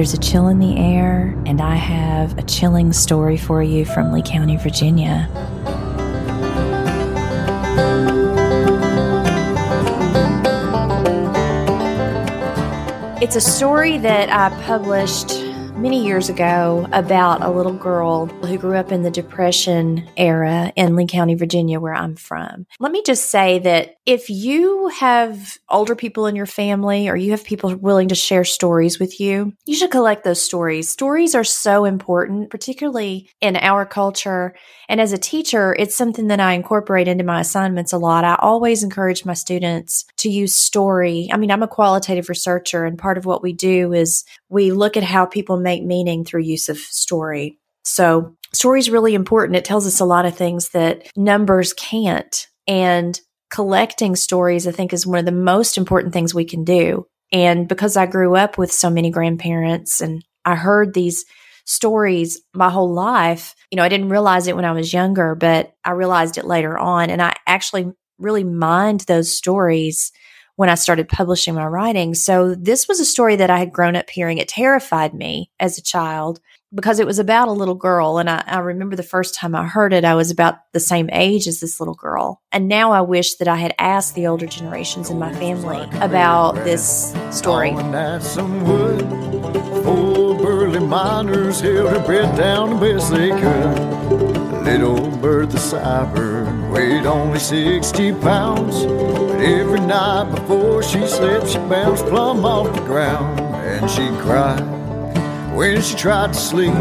There's a chill in the air, and I have a chilling story for you from Lee County, Virginia. It's a story that I published many years ago about a little girl who grew up in the Depression era in Lee County, Virginia, where I'm from. Let me just say that if you have older people in your family or you have people willing to share stories with you, you should collect those stories. Stories are so important, particularly in our culture. And as a teacher, it's something that I incorporate into my assignments a lot. I always encourage my students to use story. I mean, I'm a qualitative researcher, and part of what we do is we look at how people make meaning through use of story. So, story is really important. It tells us a lot of things that numbers can't. And collecting stories, I think, is one of the most important things we can do. And because I grew up with so many grandparents and I heard these stories my whole life, you know, I didn't realize it when I was younger, but I realized it later on. And I actually really mined those stories when I started publishing my writing. So this was a story that I had grown up hearing. It terrified me as a child because it was about a little girl. And I, I, remember the first time I heard it, I was about the same age as this little girl. And now I wish that I had asked the older generations in my family about this story. Miners held down the best they could. Little Bertha Sybert weighed only 60 pounds. But every night before she slept, she bounced plumb off the ground. And she cried when she tried to sleep.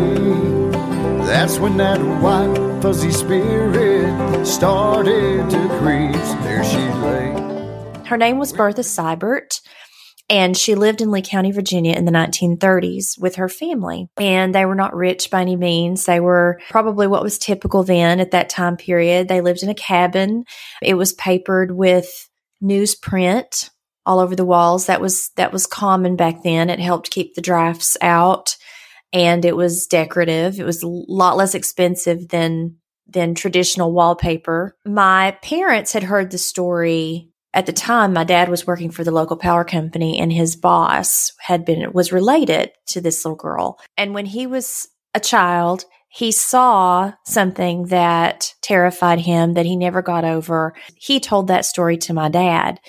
That's when that white, fuzzy spirit started to creep. There she lay. Her name was Bertha Sybert. And she lived in Lee County, Virginia in the 1930s with her family. And they were not rich by any means. They were probably what was typical then at that time period. They lived in a cabin. It was papered with newsprint all over the walls. That was that was common back then. It helped keep the drafts out and it was decorative. It was a lot less expensive than than traditional wallpaper. My parents had heard the story at the time my dad was working for the local power company and his boss had been was related to this little girl. And when he was a child he saw something that terrified him that he never got over. He told that story to my dad.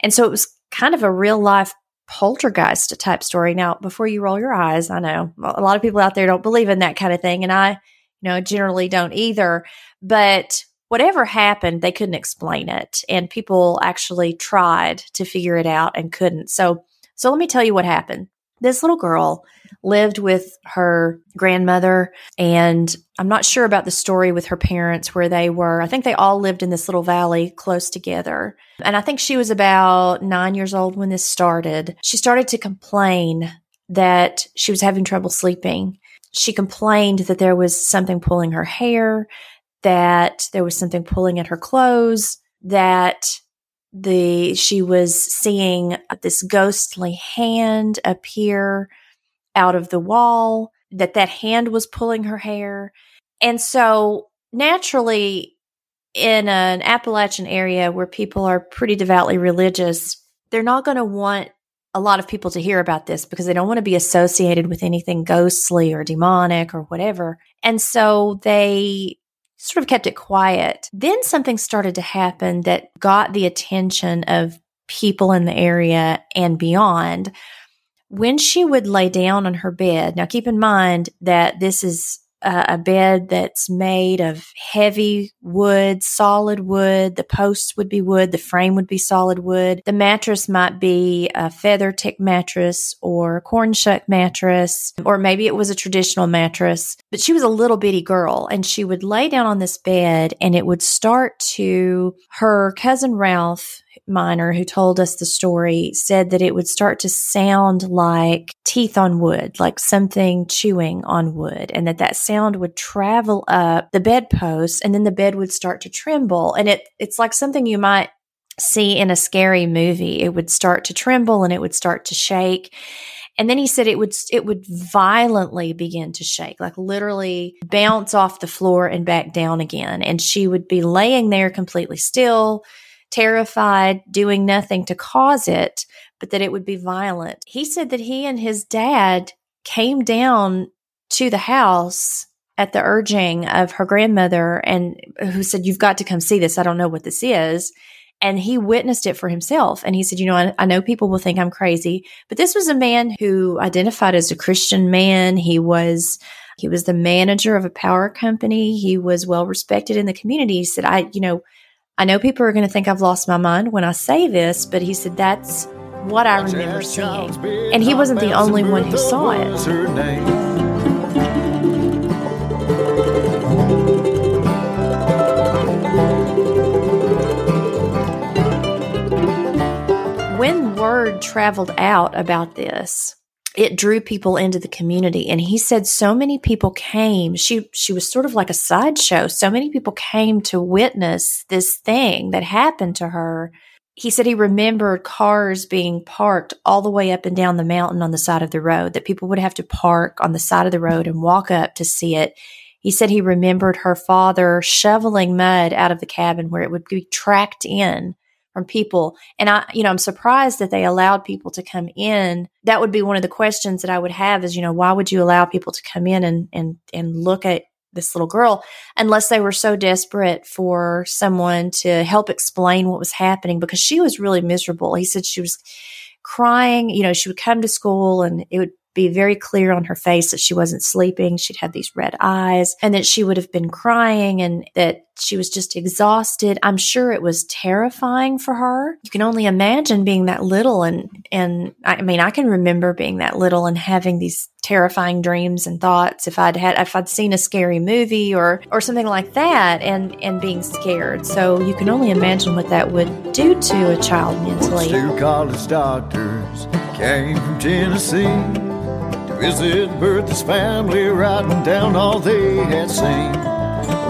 And so it was kind of a real life poltergeist type story. Now before you roll your eyes i know a lot of people out there don't believe in that kind of thing and i you know generally don't either. But whatever happened, they couldn't explain it. And people actually tried to figure it out and couldn't. So, so let me tell you what happened. This little girl lived with her grandmother, and I'm not sure about the story with her parents where they were. I think they all lived in this little valley close together. And I think she was about nine years old when this started. She started to complain that she was having trouble sleeping. She complained that there was something pulling her hair, that there was something pulling at her clothes, that the she was seeing this ghostly hand appear out of the wall, that that hand was pulling her hair. And so naturally in an Appalachian area where people are pretty devoutly religious, they're not going to want a lot of people to hear about this because they don't want to be associated with anything ghostly or demonic or whatever. And so they sort of kept it quiet. Then something started to happen that got the attention of people in the area and beyond. When she would lay down on her bed, now keep in mind that this is uh, a bed that's made of heavy wood, solid wood. The posts would be wood. The frame would be solid wood. The mattress might be a feather tick mattress or corn shuck mattress, or maybe it was a traditional mattress. But she was a little bitty girl and she would lay down on this bed and it would start to, her cousin Ralph, miner who told us the story said that it would start to sound like teeth on wood, like something chewing on wood, and that that sound would travel up the bedpost and then the bed would start to tremble. And it, it's like something you might see in a scary movie. It would start to tremble and it would start to shake. And then he said it would it would violently begin to shake, like literally bounce off the floor and back down again. And she would be laying there completely still, terrified, doing nothing to cause it, but that it would be violent. He said that he and his dad came down to the house at the urging of her grandmother and who said, You've got to come see this. I don't know what this is. And he witnessed it for himself. And he said, You know, I, I, know people will think I'm crazy, but this was a man who identified as a Christian man. He was. He was the manager of a power company. He was well respected in the community. He said, I, you know, I know people are going to think I've lost my mind when I say this, but he said, that's what I remember seeing. And he wasn't the only one who saw it. When word traveled out about this, it drew people into the community. And he said so many people came. She she was sort of like a sideshow. So many people came to witness this thing that happened to her. He said he remembered cars being parked all the way up and down the mountain on the side of the road, that people would have to park on the side of the road and walk up to see it. He said he remembered her father shoveling mud out of the cabin where it would be tracked in from people. And I, you know, I'm surprised that they allowed people to come in. That would be one of the questions that I would have is, you know, why would you allow people to come in and, and, and look at this little girl unless they were so desperate for someone to help explain what was happening because she was really miserable. He said she was crying, you know, she would come to school and it would be very clear on her face that she wasn't sleeping. She'd have these red eyes and that she would have been crying and that she was just exhausted. I'm sure it was terrifying for her. You can only imagine being that little and and I mean I can remember being that little and having these terrifying dreams and thoughts if I'd had if I'd seen a scary movie or or something like that and and being scared. So you can only imagine what that would do to a child mentally. Two college doctors came from Tennessee visit Bertha's family, writing down all they had seen.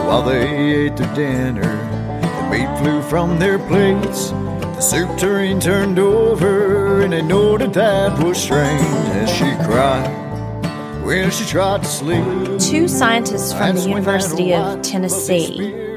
While they ate their dinner, the meat flew from their plates. The soup tureen turned over, and they noted that was strange as she cried when she tried to sleep. Two scientists from the University of Tennessee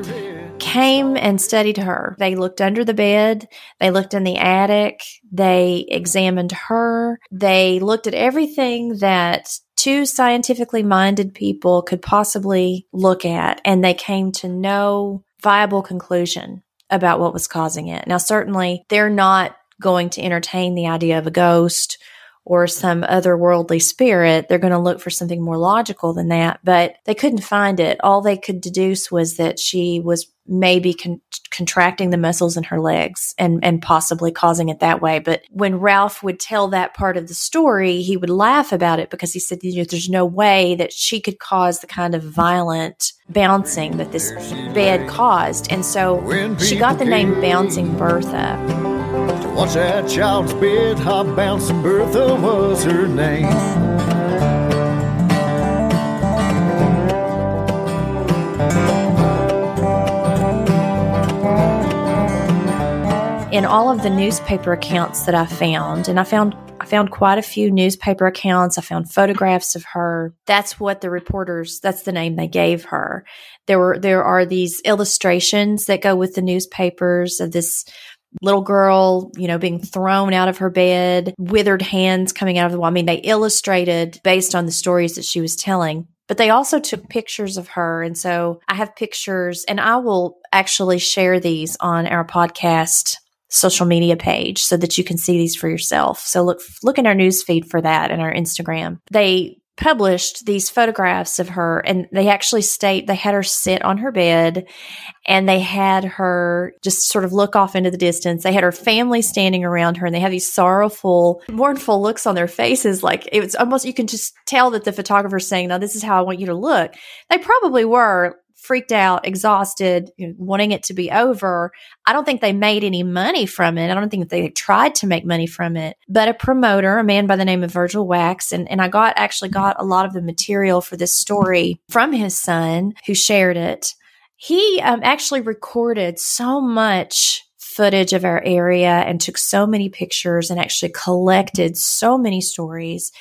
came and studied her. They looked under the bed, they looked in the attic, they examined her, they looked at everything that two scientifically minded people could possibly look at, and they came to no viable conclusion about what was causing it. Now, certainly, they're not going to entertain the idea of a ghost or some otherworldly spirit, they're going to look for something more logical than that. But they couldn't find it. All they could deduce was that she was maybe con- contracting the muscles in her legs and, and possibly causing it that way. But when Ralph would tell that part of the story, he would laugh about it because he said, you know, there's no way that she could cause the kind of violent bouncing that this bed caused. And so she got the name Bouncing Bertha. Watch that child's bed hop bouncing Bertha was her name. In all of the newspaper accounts that I found, and I found I found quite a few newspaper accounts. I found photographs of her. That's what the reporters, that's the name they gave her. There were, there are these illustrations that go with the newspapers of this little girl, you know, being thrown out of her bed, withered hands coming out of the wall. I mean, they illustrated based on the stories that she was telling. But they also took pictures of her. And so I have pictures, and I will actually share these on our podcast social media page so that you can see these for yourself. So look look in our news feed for that and our Instagram. They published these photographs of her and they actually state they had her sit on her bed and they had her just sort of look off into the distance. They had her family standing around her and they had these sorrowful, mournful looks on their faces. Like it was almost, you can just tell that the photographer's saying, now this is how I want you to look. They probably were freaked out, exhausted, you know, wanting it to be over. I don't think they made any money from it. I don't think they tried to make money from it. But a promoter, a man by the name of Virgil Wacks, and, and I got actually got a lot of the material for this story from his son who shared it. He um, actually recorded so much footage of our area and took so many pictures and actually collected so many stories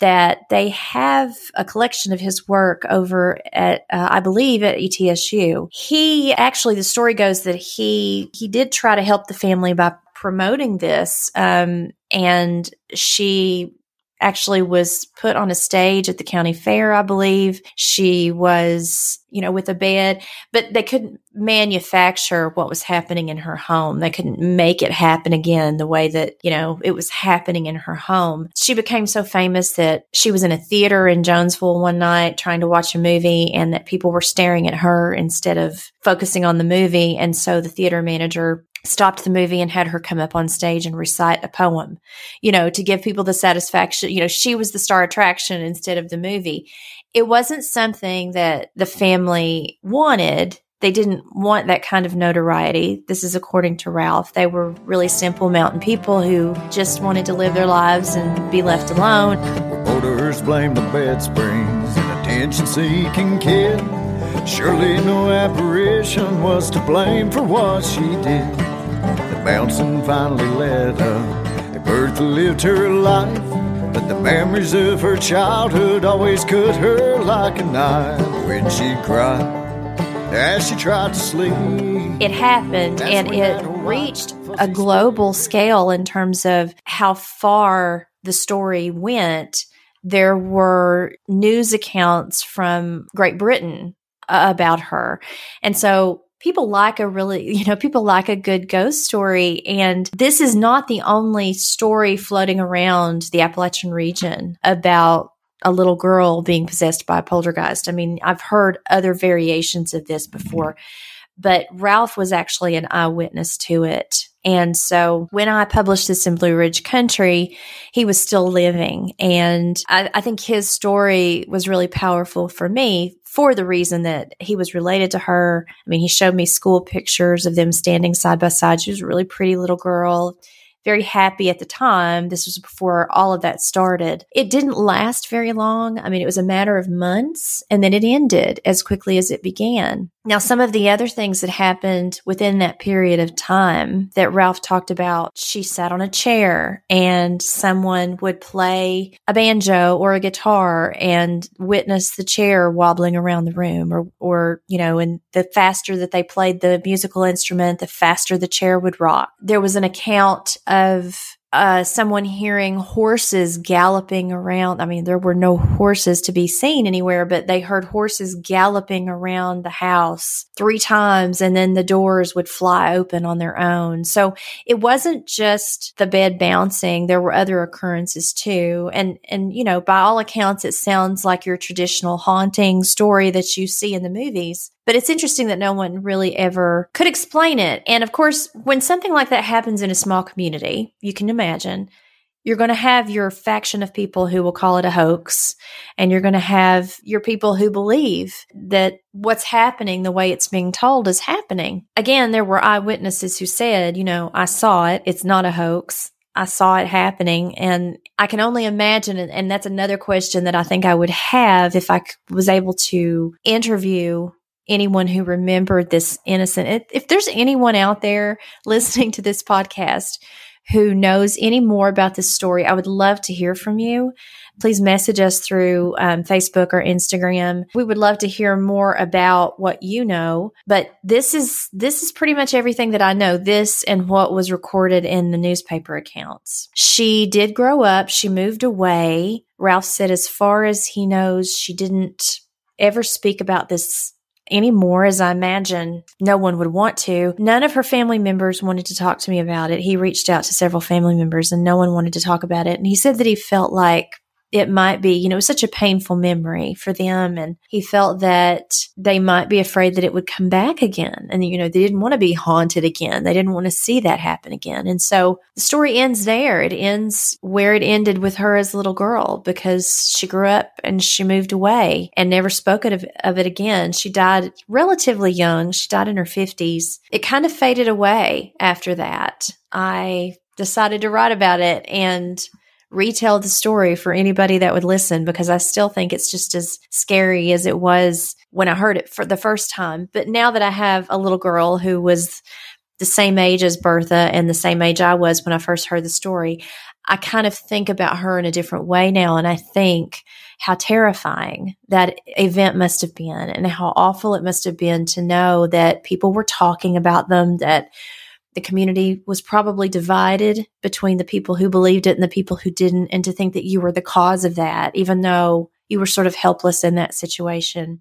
that they have a collection of his work over at, uh, I believe, at ETSU. He actually, the story goes that he he did try to help the family by promoting this, um, and she actually was put on a stage at the county fair, I believe. She was, you know, with a bed, but they couldn't manufacture what was happening in her home. They couldn't make it happen again the way that, you know, it was happening in her home. She became so famous that she was in a theater in Jonesville one night trying to watch a movie and that people were staring at her instead of focusing on the movie. And so the theater manager stopped the movie and had her come up on stage and recite a poem, you know, to give people the satisfaction. You know, she was the star attraction instead of the movie. It wasn't something that the family wanted. They didn't want that kind of notoriety. This is according to Ralph. They were really simple mountain people who just wanted to live their lives and be left alone. Reporters blame the bed springs and attention seeking kid. Surely no apparition was to blame for what she did. The bouncing finally let up. Bertha lived her life, but the memories of her childhood always cut her like a knife when she cried as she tried to sleep. It happened That's and it reached a global scale in terms of how far the story went. There were news accounts from Great Britain about her. And so people like a really, you know, people like a good ghost story. And this is not the only story floating around the Appalachian region about a little girl being possessed by a poltergeist. I mean, I've heard other variations of this before, but Ralph was actually an eyewitness to it. And so when I published this in Blue Ridge Country, he was still living. And I, I think his story was really powerful for me for the reason that he was related to her. I mean, he showed me school pictures of them standing side by side. She was a really pretty little girl very happy at the time. This was before all of that started. It didn't last very long. I mean, it was a matter of months and then it ended as quickly as it began. Now, some of the other things that happened within that period of time that Ralph talked about, she sat on a chair and someone would play a banjo or a guitar and witness the chair wobbling around the room or, or, you know, and the faster that they played the musical instrument, the faster the chair would rock. There was an account of uh, someone hearing horses galloping around. I mean, there were no horses to be seen anywhere, but they heard horses galloping around the house three times and then the doors would fly open on their own. So it wasn't just the bed bouncing. There were other occurrences too. And, and, you know, by all accounts, it sounds like your traditional haunting story that you see in the movies. But it's interesting that no one really ever could explain it. And of course, when something like that happens in a small community, you can imagine you're going to have your faction of people who will call it a hoax. And you're going to have your people who believe that what's happening the way it's being told is happening. Again, there were eyewitnesses who said, you know, I saw it. It's not a hoax. I saw it happening and I can only imagine. And, that's another question that I think I would have if I was able to interview anyone who remembered this innocent. If, there's anyone out there listening to this podcast who knows any more about this story, I would love to hear from you. Please message us through um, Facebook or Instagram. We would love to hear more about what you know. But this is this is pretty much everything that I know. This and what was recorded in the newspaper accounts. She did grow up. She moved away. Ralph said, as far as he knows, she didn't ever speak about this anymore, as I imagine no one would want to. None of her family members wanted to talk to me about it. He reached out to several family members and no one wanted to talk about it. And he said that he felt like it might be, you know, such a painful memory for them. And he felt that they might be afraid that it would come back again. And, you know, they didn't want to be haunted again. They didn't want to see that happen again. And so the story ends there. It ends where it ended with her as a little girl because she grew up and she moved away and never spoke of, of it again. She died relatively young. She died in her 50s. It kind of faded away after that. I decided to write about it and retell the story for anybody that would listen because I still think it's just as scary as it was when I heard it for the first time. But now that I have a little girl who was the same age as Bertha and the same age I was when I first heard the story, I kind of think about her in a different way now. And I think how terrifying that event must have been and how awful it must have been to know that people were talking about them, that the community was probably divided between the people who believed it and the people who didn't, and to think that you were the cause of that, even though you were sort of helpless in that situation.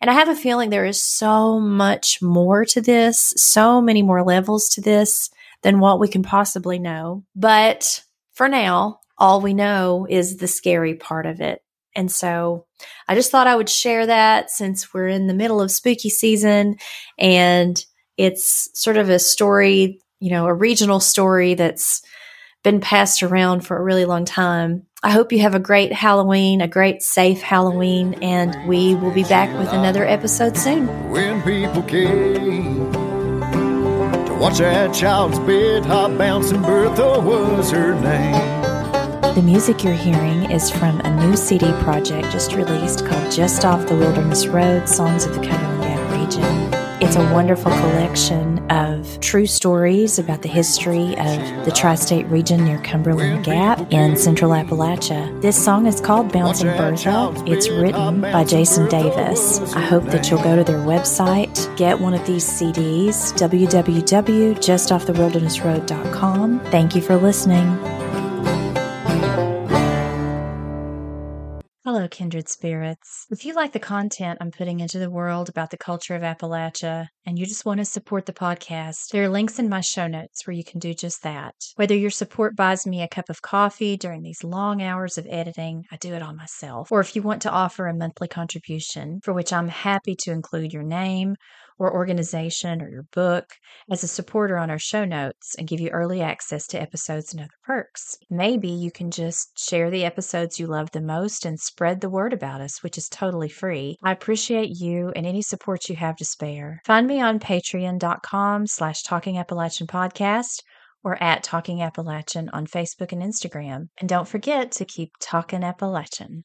And I have a feeling there is so much more to this, so many more levels to this than what we can possibly know. But for now, all we know is the scary part of it. And so I just thought I would share that since we're in the middle of spooky season and it's sort of a story, you know, a regional story that's been passed around for a really long time. I hope you have a great Halloween, a great safe Halloween, and we will be back with another episode soon. When people came to watch that child's bed hop bouncing, Bertha was her name. The music you're hearing is from a new CD project just released called Just Off the Wilderness Road Songs of the Cumberland Gap Region. It's a wonderful collection of true stories about the history of the tri state region near Cumberland Gap in central Appalachia. This song is called Bouncing Bertha. It's written by Jason Davis. I hope that you'll go to their website, get one of these CDs, www.justoffthewildernessroad.com. Thank you for listening. Kindred spirits. If you like the content I'm putting into the world about the culture of Appalachia and you just want to support the podcast, there are links in my show notes where you can do just that. Whether your support buys me a cup of coffee during these long hours of editing, I do it all myself, or if you want to offer a monthly contribution for which I'm happy to include your name or organization or your book as a supporter on our show notes and give you early access to episodes and other perks. Maybe you can just share the episodes you love the most and spread the word about us, which is totally free. I appreciate you and any support you have to spare. Find me on patreon.com slash talking Appalachian podcast or at Talking Appalachian on Facebook and Instagram. And don't forget to keep talking Appalachian.